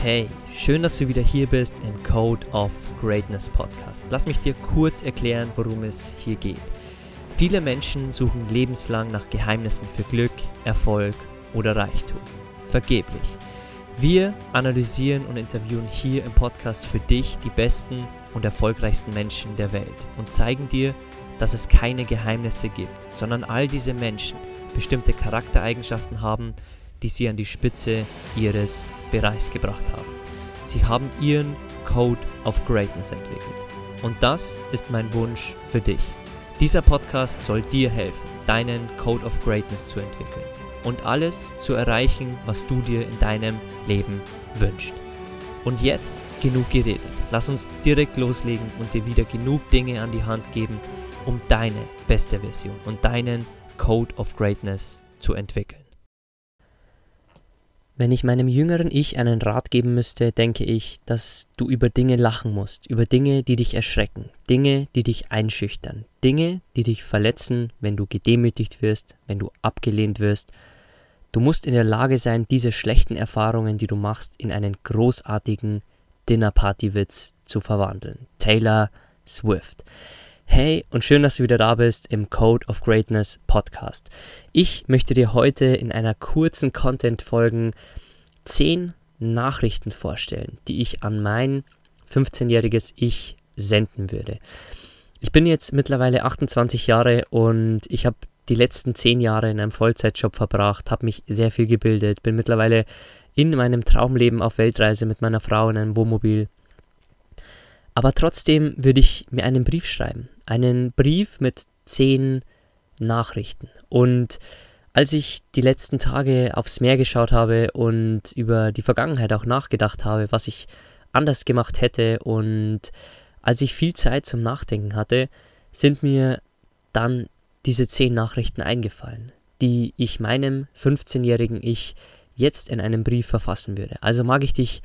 Hey, schön, dass du wieder hier bist im Code of Greatness Podcast. Lass mich dir kurz erklären, worum es hier geht. Viele Menschen suchen lebenslang nach Geheimnissen für Glück, Erfolg oder Reichtum. Vergeblich. Wir analysieren und interviewen hier im Podcast für dich die besten und erfolgreichsten Menschen der Welt und zeigen dir, dass es keine Geheimnisse gibt, sondern all diese Menschen bestimmte Charaktereigenschaften haben, die sie an die Spitze ihres Bereichs gebracht haben. Sie haben ihren Code of Greatness entwickelt. Und das ist mein Wunsch für dich. Dieser Podcast soll dir helfen, deinen Code of Greatness zu entwickeln und alles zu erreichen, was du dir in deinem Leben wünschst. Und jetzt genug geredet. Lass uns direkt loslegen und dir wieder genug Dinge an die Hand geben, um deine beste Version und deinen Code of Greatness zu entwickeln. Wenn ich meinem jüngeren Ich einen Rat geben müsste, denke ich, dass du über Dinge lachen musst, über Dinge, die dich erschrecken, Dinge, die dich einschüchtern, Dinge, die dich verletzen, wenn du gedemütigt wirst, wenn du abgelehnt wirst. Du musst in der Lage sein, diese schlechten Erfahrungen, die du machst, in einen großartigen Dinnerparty-Witz zu verwandeln. Taylor Swift. Hey und schön, dass du wieder da bist im Code of Greatness Podcast. Ich möchte dir heute in einer kurzen Content-Folge 10 Nachrichten vorstellen, die ich an mein 15-jähriges Ich senden würde. Ich bin jetzt mittlerweile 28 Jahre und ich habe die letzten 10 Jahre in einem Vollzeitjob verbracht, habe mich sehr viel gebildet, bin mittlerweile in meinem Traumleben auf Weltreise mit meiner Frau in einem Wohnmobil aber trotzdem würde ich mir einen Brief schreiben. Einen Brief mit zehn Nachrichten. Und als ich die letzten Tage aufs Meer geschaut habe und über die Vergangenheit auch nachgedacht habe, was ich anders gemacht hätte und als ich viel Zeit zum Nachdenken hatte, sind mir dann diese zehn Nachrichten eingefallen, die ich meinem 15-jährigen Ich jetzt in einem Brief verfassen würde. Also mag ich dich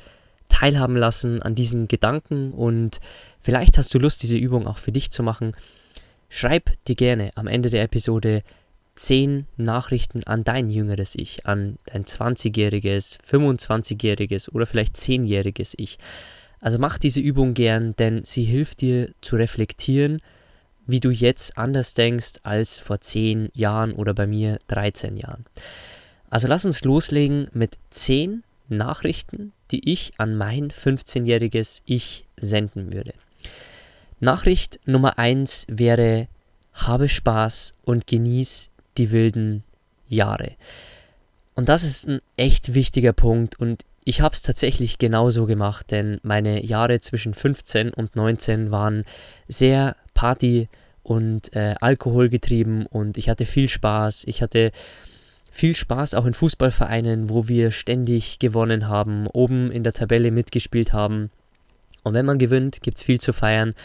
teilhaben lassen an diesen Gedanken und vielleicht hast du Lust, diese Übung auch für dich zu machen. Schreib dir gerne am Ende der Episode 10 Nachrichten an dein jüngeres Ich, an dein 20-jähriges, 25-jähriges oder vielleicht 10-jähriges Ich. Also mach diese Übung gern, denn sie hilft dir zu reflektieren, wie du jetzt anders denkst als vor 10 Jahren oder bei mir 13 Jahren. Also lass uns loslegen mit 10 Nachrichten, die ich an mein 15-jähriges Ich senden würde. Nachricht Nummer 1 wäre, habe Spaß und genieß die wilden Jahre. Und das ist ein echt wichtiger Punkt und ich habe es tatsächlich genauso gemacht, denn meine Jahre zwischen 15 und 19 waren sehr Party und äh, Alkohol und ich hatte viel Spaß. Ich hatte viel Spaß auch in Fußballvereinen, wo wir ständig gewonnen haben, oben in der Tabelle mitgespielt haben. Und wenn man gewinnt, gibt es viel zu feiern.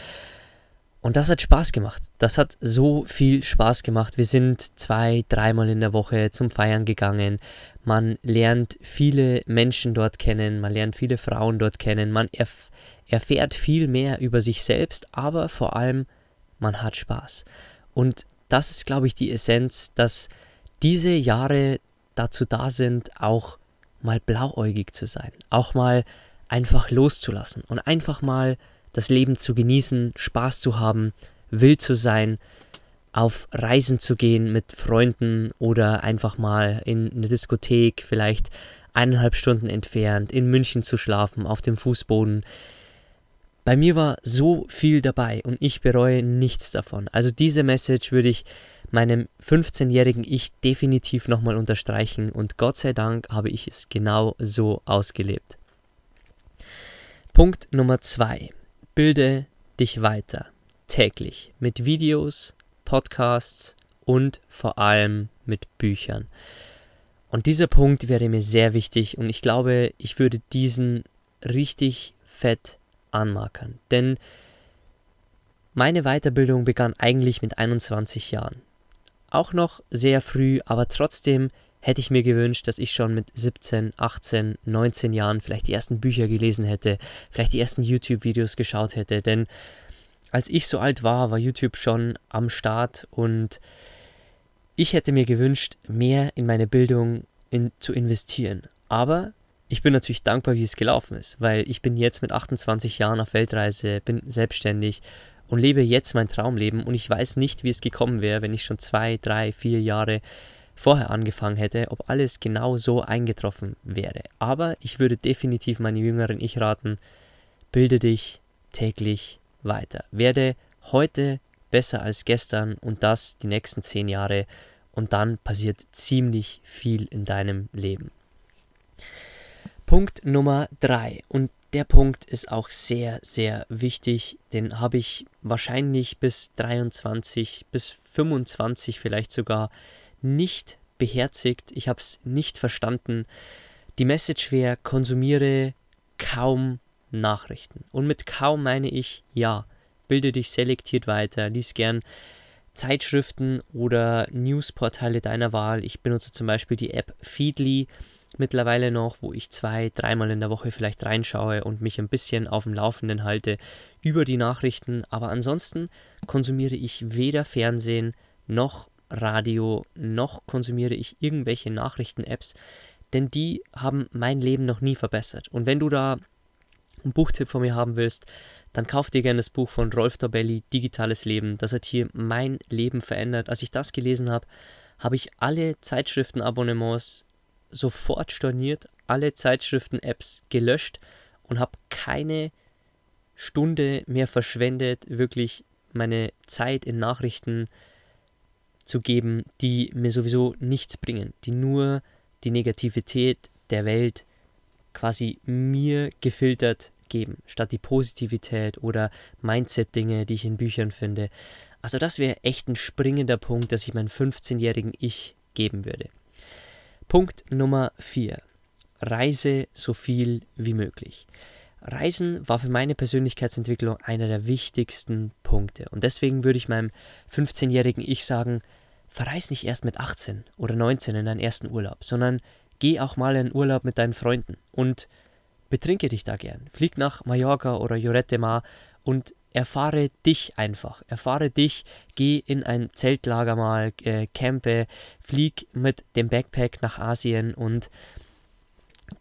Und das hat Spaß gemacht. Das hat so viel Spaß gemacht. Wir sind zwei, dreimal in der Woche zum Feiern gegangen. Man lernt viele Menschen dort kennen, man lernt viele Frauen dort kennen, man erf erfährt viel mehr über sich selbst, aber vor allem, man hat Spaß. Und das ist, glaube ich, die Essenz, dass diese Jahre dazu da sind, auch mal blauäugig zu sein, auch mal einfach loszulassen und einfach mal das Leben zu genießen, Spaß zu haben, wild zu sein, auf Reisen zu gehen mit Freunden oder einfach mal in eine Diskothek, vielleicht eineinhalb Stunden entfernt, in München zu schlafen, auf dem Fußboden. Bei mir war so viel dabei und ich bereue nichts davon. Also diese Message würde ich meinem 15-jährigen Ich definitiv nochmal unterstreichen und Gott sei Dank habe ich es genau so ausgelebt. Punkt Nummer 2. Bilde dich weiter. Täglich. Mit Videos, Podcasts und vor allem mit Büchern. Und dieser Punkt wäre mir sehr wichtig und ich glaube, ich würde diesen richtig fett anmarkern. Denn meine Weiterbildung begann eigentlich mit 21 Jahren auch noch sehr früh, aber trotzdem hätte ich mir gewünscht, dass ich schon mit 17, 18, 19 Jahren vielleicht die ersten Bücher gelesen hätte, vielleicht die ersten YouTube-Videos geschaut hätte, denn als ich so alt war, war YouTube schon am Start und ich hätte mir gewünscht, mehr in meine Bildung in, zu investieren. Aber ich bin natürlich dankbar, wie es gelaufen ist, weil ich bin jetzt mit 28 Jahren auf Weltreise, bin selbstständig und lebe jetzt mein Traumleben und ich weiß nicht, wie es gekommen wäre, wenn ich schon zwei, drei, vier Jahre vorher angefangen hätte, ob alles genau so eingetroffen wäre. Aber ich würde definitiv meinen jüngeren Ich raten, bilde dich täglich weiter. Werde heute besser als gestern und das die nächsten zehn Jahre und dann passiert ziemlich viel in deinem Leben. Punkt Nummer drei und der Punkt ist auch sehr, sehr wichtig. Den habe ich wahrscheinlich bis 23, bis 25 vielleicht sogar nicht beherzigt. Ich habe es nicht verstanden. Die Message wäre, konsumiere kaum Nachrichten. Und mit kaum meine ich, ja, bilde dich selektiert weiter, lies gern Zeitschriften oder Newsportale deiner Wahl. Ich benutze zum Beispiel die App Feedly mittlerweile noch, wo ich zwei, dreimal in der Woche vielleicht reinschaue und mich ein bisschen auf dem Laufenden halte über die Nachrichten. Aber ansonsten konsumiere ich weder Fernsehen noch Radio, noch konsumiere ich irgendwelche Nachrichten-Apps, denn die haben mein Leben noch nie verbessert. Und wenn du da einen Buchtipp von mir haben willst, dann kauf dir gerne das Buch von Rolf Dobelli, Digitales Leben. Das hat hier mein Leben verändert. Als ich das gelesen habe, habe ich alle Zeitschriftenabonnements sofort storniert, alle Zeitschriften-Apps gelöscht und habe keine Stunde mehr verschwendet, wirklich meine Zeit in Nachrichten zu geben, die mir sowieso nichts bringen, die nur die Negativität der Welt quasi mir gefiltert geben, statt die Positivität oder Mindset-Dinge, die ich in Büchern finde. Also das wäre echt ein springender Punkt, dass ich meinem 15-jährigen Ich geben würde. Punkt Nummer 4. Reise so viel wie möglich. Reisen war für meine Persönlichkeitsentwicklung einer der wichtigsten Punkte. Und deswegen würde ich meinem 15-jährigen Ich sagen, verreis nicht erst mit 18 oder 19 in deinen ersten Urlaub, sondern geh auch mal in Urlaub mit deinen Freunden und betrinke dich da gern. Flieg nach Mallorca oder Lloret Mar und erfahre dich einfach. Erfahre dich, geh in ein Zeltlager mal, äh, campe, flieg mit dem Backpack nach Asien und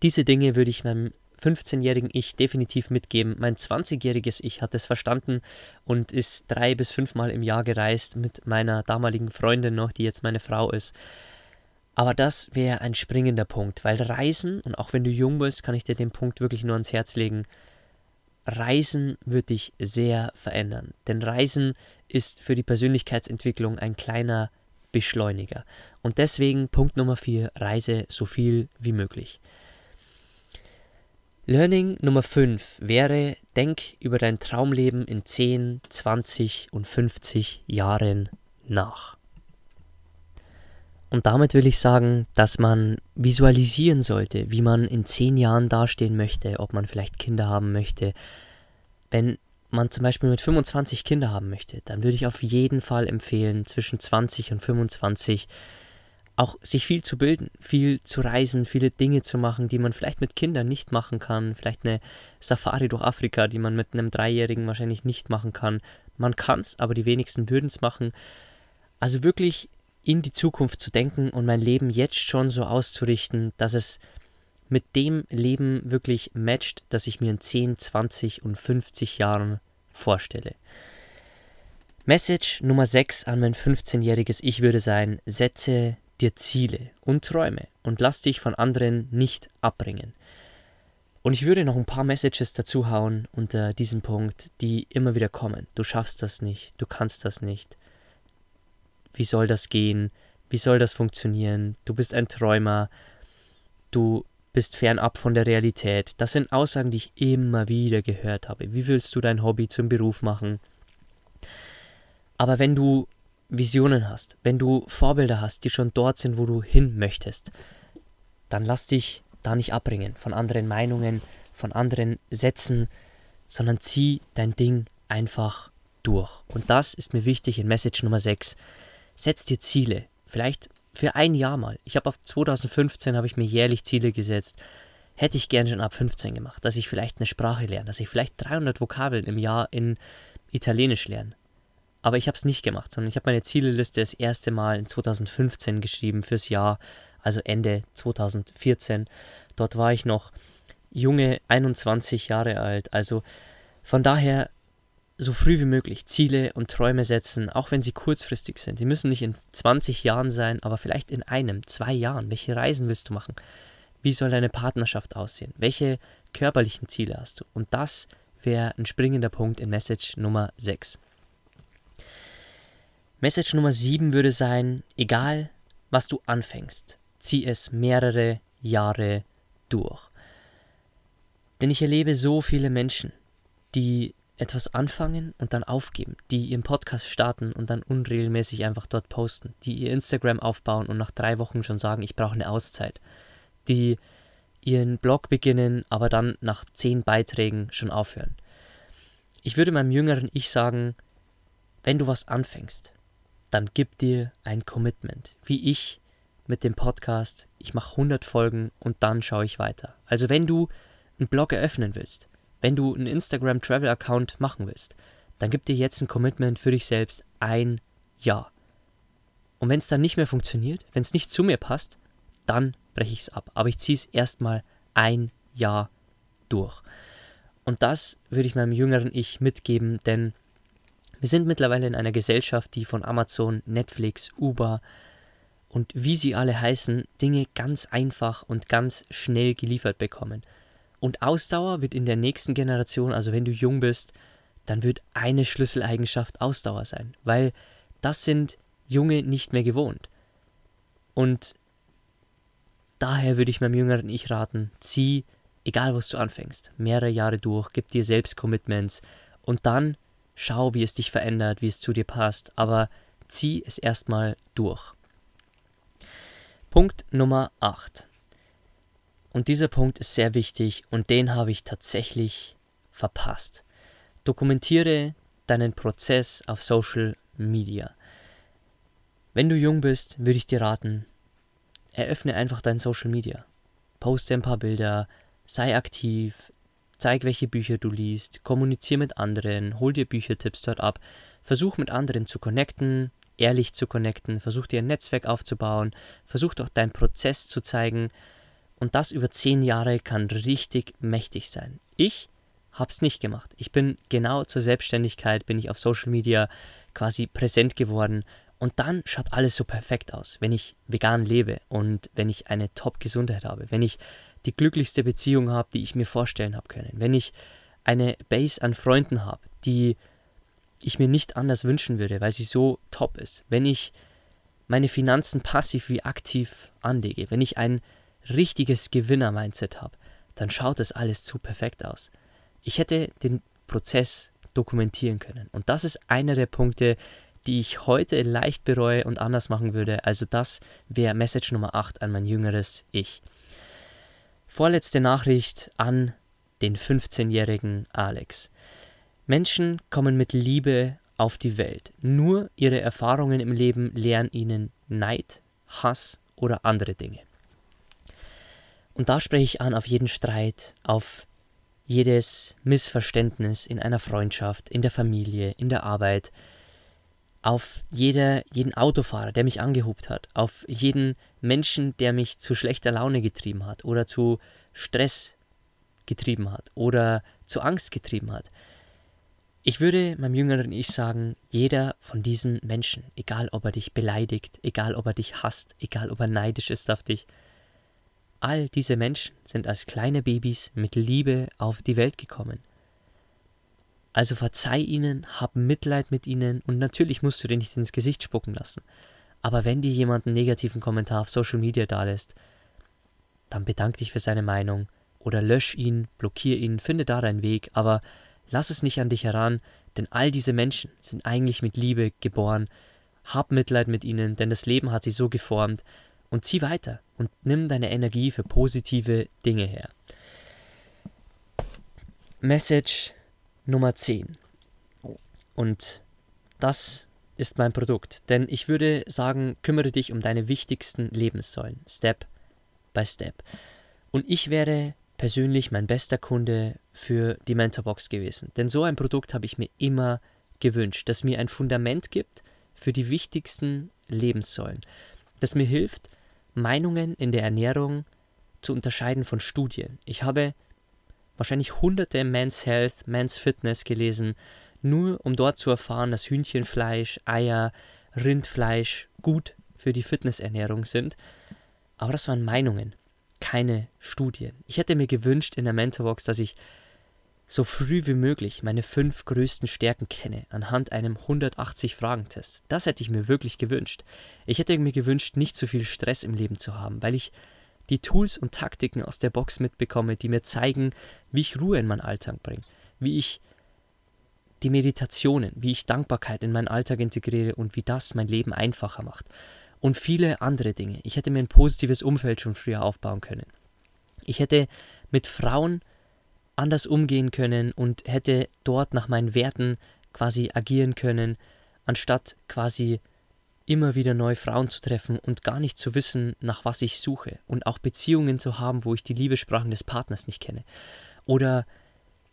diese Dinge würde ich meinem 15-jährigen Ich definitiv mitgeben. Mein 20-jähriges Ich hat es verstanden und ist drei bis fünfmal im Jahr gereist mit meiner damaligen Freundin noch, die jetzt meine Frau ist. Aber das wäre ein springender Punkt, weil Reisen, und auch wenn du jung bist, kann ich dir den Punkt wirklich nur ans Herz legen, Reisen wird dich sehr verändern. Denn Reisen ist für die Persönlichkeitsentwicklung ein kleiner Beschleuniger. Und deswegen Punkt Nummer 4, reise so viel wie möglich. Learning Nummer 5 wäre, denk über dein Traumleben in 10, 20 und 50 Jahren nach. Und damit will ich sagen, dass man visualisieren sollte, wie man in 10 Jahren dastehen möchte, ob man vielleicht Kinder haben möchte. Wenn man zum Beispiel mit 25 Kinder haben möchte, dann würde ich auf jeden Fall empfehlen, zwischen 20 und 25 auch sich viel zu bilden, viel zu reisen, viele Dinge zu machen, die man vielleicht mit Kindern nicht machen kann. Vielleicht eine Safari durch Afrika, die man mit einem Dreijährigen wahrscheinlich nicht machen kann. Man kann es, aber die wenigsten würden es machen. Also wirklich in die Zukunft zu denken und mein Leben jetzt schon so auszurichten, dass es mit dem Leben wirklich matcht, das ich mir in 10, 20 und 50 Jahren vorstelle. Message Nummer 6 an mein 15-jähriges Ich würde sein, setze dir Ziele und Träume und lass dich von anderen nicht abbringen. Und ich würde noch ein paar Messages dazu hauen unter diesem Punkt, die immer wieder kommen. Du schaffst das nicht, du kannst das nicht. Wie soll das gehen? Wie soll das funktionieren? Du bist ein Träumer. Du bist fernab von der Realität. Das sind Aussagen, die ich immer wieder gehört habe. Wie willst du dein Hobby zum Beruf machen? Aber wenn du Visionen hast, wenn du Vorbilder hast, die schon dort sind, wo du hin möchtest, dann lass dich da nicht abbringen von anderen Meinungen, von anderen Sätzen, sondern zieh dein Ding einfach durch. Und das ist mir wichtig in Message Nummer 6. Setz dir Ziele, vielleicht für ein Jahr mal. Ich habe auf 2015 habe ich mir jährlich Ziele gesetzt. Hätte ich gern schon ab 15 gemacht, dass ich vielleicht eine Sprache lerne, dass ich vielleicht 300 Vokabeln im Jahr in Italienisch lerne. Aber ich habe es nicht gemacht, sondern ich habe meine Zieleliste das erste Mal in 2015 geschrieben fürs Jahr, also Ende 2014. Dort war ich noch junge 21 Jahre alt. Also von daher so früh wie möglich Ziele und Träume setzen, auch wenn sie kurzfristig sind. Die müssen nicht in 20 Jahren sein, aber vielleicht in einem, zwei Jahren. Welche Reisen willst du machen? Wie soll deine Partnerschaft aussehen? Welche körperlichen Ziele hast du? Und das wäre ein springender Punkt in Message Nummer 6. Message Nummer 7 würde sein, egal was du anfängst, zieh es mehrere Jahre durch. Denn ich erlebe so viele Menschen, die etwas anfangen und dann aufgeben, die ihren Podcast starten und dann unregelmäßig einfach dort posten, die ihr Instagram aufbauen und nach drei Wochen schon sagen, ich brauche eine Auszeit, die ihren Blog beginnen, aber dann nach zehn Beiträgen schon aufhören. Ich würde meinem jüngeren Ich sagen, wenn du was anfängst, dann gib dir ein Commitment, wie ich mit dem Podcast. Ich mache 100 Folgen und dann schaue ich weiter. Also wenn du einen Blog eröffnen willst, wenn du einen Instagram Travel Account machen willst, dann gib dir jetzt ein Commitment für dich selbst ein Jahr. Und wenn es dann nicht mehr funktioniert, wenn es nicht zu mir passt, dann breche ich es ab. Aber ich ziehe es erstmal ein Jahr durch. Und das würde ich meinem jüngeren Ich mitgeben, denn wir sind mittlerweile in einer Gesellschaft, die von Amazon, Netflix, Uber und wie sie alle heißen, Dinge ganz einfach und ganz schnell geliefert bekommen. Und Ausdauer wird in der nächsten Generation, also wenn du jung bist, dann wird eine Schlüsseleigenschaft Ausdauer sein, weil das sind Junge nicht mehr gewohnt. Und daher würde ich meinem jüngeren Ich raten, zieh, egal was du anfängst, mehrere Jahre durch, gib dir selbst Commitments und dann schau, wie es dich verändert, wie es zu dir passt, aber zieh es erstmal durch. Punkt Nummer 8. Und dieser Punkt ist sehr wichtig und den habe ich tatsächlich verpasst. Dokumentiere deinen Prozess auf Social Media. Wenn du jung bist, würde ich dir raten, eröffne einfach dein Social Media. Poste ein paar Bilder, sei aktiv, zeig, welche Bücher du liest, kommuniziere mit anderen, hol dir Büchertipps dort ab, versuch mit anderen zu connecten, ehrlich zu connecten, versuch dir ein Netzwerk aufzubauen, versuch doch deinen Prozess zu zeigen und das über zehn Jahre kann richtig mächtig sein. Ich habe es nicht gemacht. Ich bin genau zur Selbstständigkeit, bin ich auf Social Media quasi präsent geworden und dann schaut alles so perfekt aus, wenn ich vegan lebe und wenn ich eine Top-Gesundheit habe, wenn ich die glücklichste Beziehung habe, die ich mir vorstellen habe können, wenn ich eine Base an Freunden habe, die ich mir nicht anders wünschen würde, weil sie so top ist, wenn ich meine Finanzen passiv wie aktiv anlege, wenn ich ein richtiges Gewinner-Mindset habe, dann schaut das alles zu perfekt aus. Ich hätte den Prozess dokumentieren können. Und das ist einer der Punkte, die ich heute leicht bereue und anders machen würde. Also das wäre Message Nummer 8 an mein jüngeres Ich. Vorletzte Nachricht an den 15-jährigen Alex. Menschen kommen mit Liebe auf die Welt. Nur ihre Erfahrungen im Leben lehren ihnen Neid, Hass oder andere Dinge. Und da spreche ich an auf jeden Streit, auf jedes Missverständnis in einer Freundschaft, in der Familie, in der Arbeit, auf jeder, jeden Autofahrer, der mich angehupt hat, auf jeden Menschen, der mich zu schlechter Laune getrieben hat oder zu Stress getrieben hat oder zu Angst getrieben hat. Ich würde meinem jüngeren Ich sagen, jeder von diesen Menschen, egal ob er dich beleidigt, egal ob er dich hasst, egal ob er neidisch ist auf dich, All diese Menschen sind als kleine Babys mit Liebe auf die Welt gekommen. Also verzeih ihnen, hab Mitleid mit ihnen und natürlich musst du dir nicht ins Gesicht spucken lassen. Aber wenn dir jemand einen negativen Kommentar auf Social Media dalässt, dann bedank dich für seine Meinung oder lösch ihn, blockier ihn, finde da deinen Weg, aber lass es nicht an dich heran, denn all diese Menschen sind eigentlich mit Liebe geboren. Hab Mitleid mit ihnen, denn das Leben hat sie so geformt und zieh weiter und nimm deine Energie für positive Dinge her. Message Nummer 10. Und das ist mein Produkt, denn ich würde sagen, kümmere dich um deine wichtigsten Lebenssäulen, Step by Step. Und ich wäre persönlich mein bester Kunde für die Mentorbox gewesen, denn so ein Produkt habe ich mir immer gewünscht, das mir ein Fundament gibt für die wichtigsten Lebenssäulen, das mir hilft, Meinungen in der Ernährung zu unterscheiden von Studien. Ich habe wahrscheinlich hunderte Men's Health, Men's Fitness gelesen, nur um dort zu erfahren, dass Hühnchenfleisch, Eier, Rindfleisch gut für die Fitnessernährung sind. Aber das waren Meinungen, keine Studien. Ich hätte mir gewünscht in der Mentorbox, dass ich so früh wie möglich meine fünf größten Stärken kenne, anhand einem 180-Fragen-Test. Das hätte ich mir wirklich gewünscht. Ich hätte mir gewünscht, nicht so viel Stress im Leben zu haben, weil ich die Tools und Taktiken aus der Box mitbekomme, die mir zeigen, wie ich Ruhe in meinen Alltag bringe, wie ich die Meditationen, wie ich Dankbarkeit in meinen Alltag integriere und wie das mein Leben einfacher macht. Und viele andere Dinge. Ich hätte mir ein positives Umfeld schon früher aufbauen können. Ich hätte mit Frauen anders umgehen können und hätte dort nach meinen Werten quasi agieren können, anstatt quasi immer wieder neue Frauen zu treffen und gar nicht zu wissen, nach was ich suche und auch Beziehungen zu haben, wo ich die Liebessprachen des Partners nicht kenne. Oder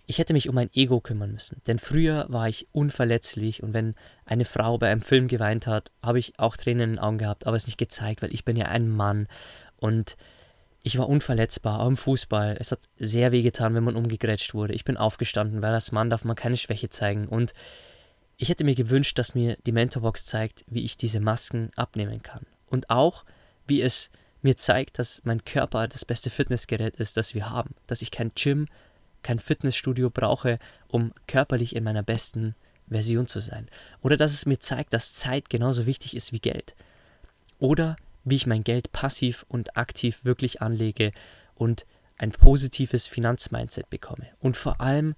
ich hätte mich um mein Ego kümmern müssen, denn früher war ich unverletzlich und wenn eine Frau bei einem Film geweint hat, habe ich auch Tränen in den Augen gehabt, aber es nicht gezeigt, weil ich bin ja ein Mann und ich war unverletzbar, auch im Fußball. Es hat sehr weh getan, wenn man umgegrätscht wurde. Ich bin aufgestanden, weil als Mann darf man keine Schwäche zeigen. Und ich hätte mir gewünscht, dass mir die Mentorbox zeigt, wie ich diese Masken abnehmen kann. Und auch, wie es mir zeigt, dass mein Körper das beste Fitnessgerät ist, das wir haben. Dass ich kein Gym, kein Fitnessstudio brauche, um körperlich in meiner besten Version zu sein. Oder dass es mir zeigt, dass Zeit genauso wichtig ist wie Geld. Oder wie ich mein Geld passiv und aktiv wirklich anlege und ein positives Finanzmindset bekomme. Und vor allem,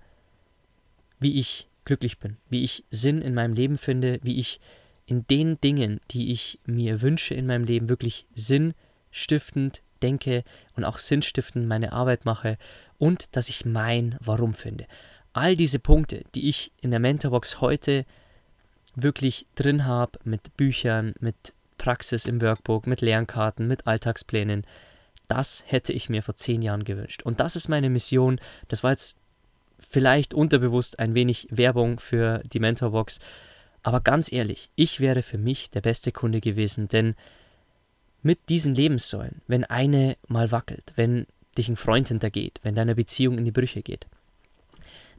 wie ich glücklich bin, wie ich Sinn in meinem Leben finde, wie ich in den Dingen, die ich mir wünsche in meinem Leben, wirklich sinnstiftend denke und auch sinnstiftend meine Arbeit mache und dass ich mein Warum finde. All diese Punkte, die ich in der Mentorbox heute wirklich drin habe, mit Büchern, mit Praxis im Workbook, mit Lernkarten, mit Alltagsplänen. Das hätte ich mir vor zehn Jahren gewünscht. Und das ist meine Mission. Das war jetzt vielleicht unterbewusst ein wenig Werbung für die Mentorbox. Aber ganz ehrlich, ich wäre für mich der beste Kunde gewesen, denn mit diesen Lebenssäulen, wenn eine mal wackelt, wenn dich ein Freund hintergeht, wenn deine Beziehung in die Brüche geht,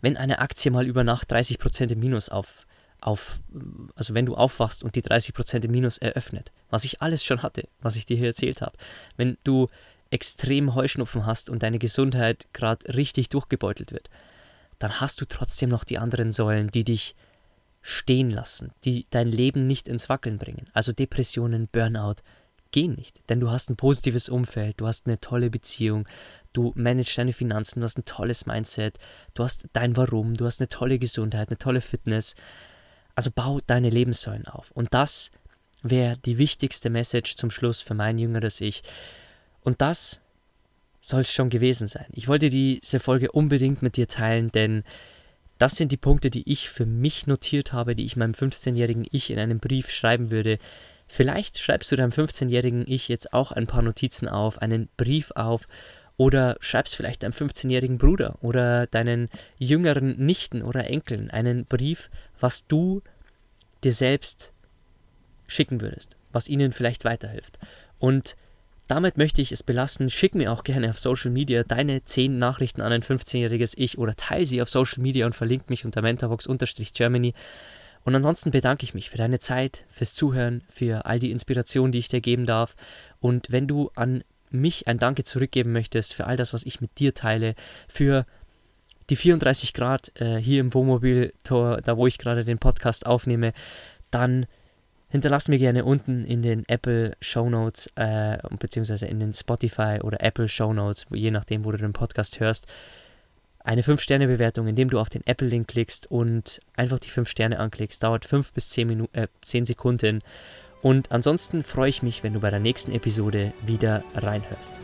wenn eine Aktie mal über Nacht 30% im Minus auf, auf, also wenn du aufwachst und die 30% im Minus eröffnet, was ich alles schon hatte, was ich dir hier erzählt habe, wenn du extrem Heuschnupfen hast und deine Gesundheit gerade richtig durchgebeutelt wird, dann hast du trotzdem noch die anderen Säulen, die dich stehen lassen, die dein Leben nicht ins Wackeln bringen. Also Depressionen, Burnout gehen nicht, denn du hast ein positives Umfeld, du hast eine tolle Beziehung, du managst deine Finanzen, du hast ein tolles Mindset, du hast dein Warum, du hast eine tolle Gesundheit, eine tolle Fitness, also bau deine Lebenssäulen auf. Und das wäre die wichtigste Message zum Schluss für mein jüngeres Ich. Und das soll es schon gewesen sein. Ich wollte diese Folge unbedingt mit dir teilen, denn das sind die Punkte, die ich für mich notiert habe, die ich meinem 15-jährigen Ich in einem Brief schreiben würde. Vielleicht schreibst du deinem 15-jährigen Ich jetzt auch ein paar Notizen auf, einen Brief auf oder schreibst vielleicht deinem 15-jährigen Bruder oder deinen jüngeren Nichten oder Enkeln einen Brief, was du dir selbst schicken würdest, was ihnen vielleicht weiterhilft. Und damit möchte ich es belassen. Schick mir auch gerne auf Social Media deine 10 Nachrichten an ein 15-jähriges Ich oder teile sie auf Social Media und verlink mich unter mentorbox-germany. Und ansonsten bedanke ich mich für deine Zeit, fürs Zuhören, für all die Inspiration, die ich dir geben darf. Und wenn du an mich ein Danke zurückgeben möchtest für all das, was ich mit dir teile, für die 34 Grad äh, hier im Wohnmobil-Tor, da wo ich gerade den Podcast aufnehme, dann hinterlass mir gerne unten in den Apple Show Notes äh, beziehungsweise in den Spotify oder Apple Show Notes, je nachdem, wo du den Podcast hörst, eine 5-Sterne-Bewertung, indem du auf den Apple-Link klickst und einfach die 5 Sterne anklickst. Dauert 5 bis 10, Minu äh, 10 Sekunden und ansonsten freue ich mich, wenn du bei der nächsten Episode wieder reinhörst.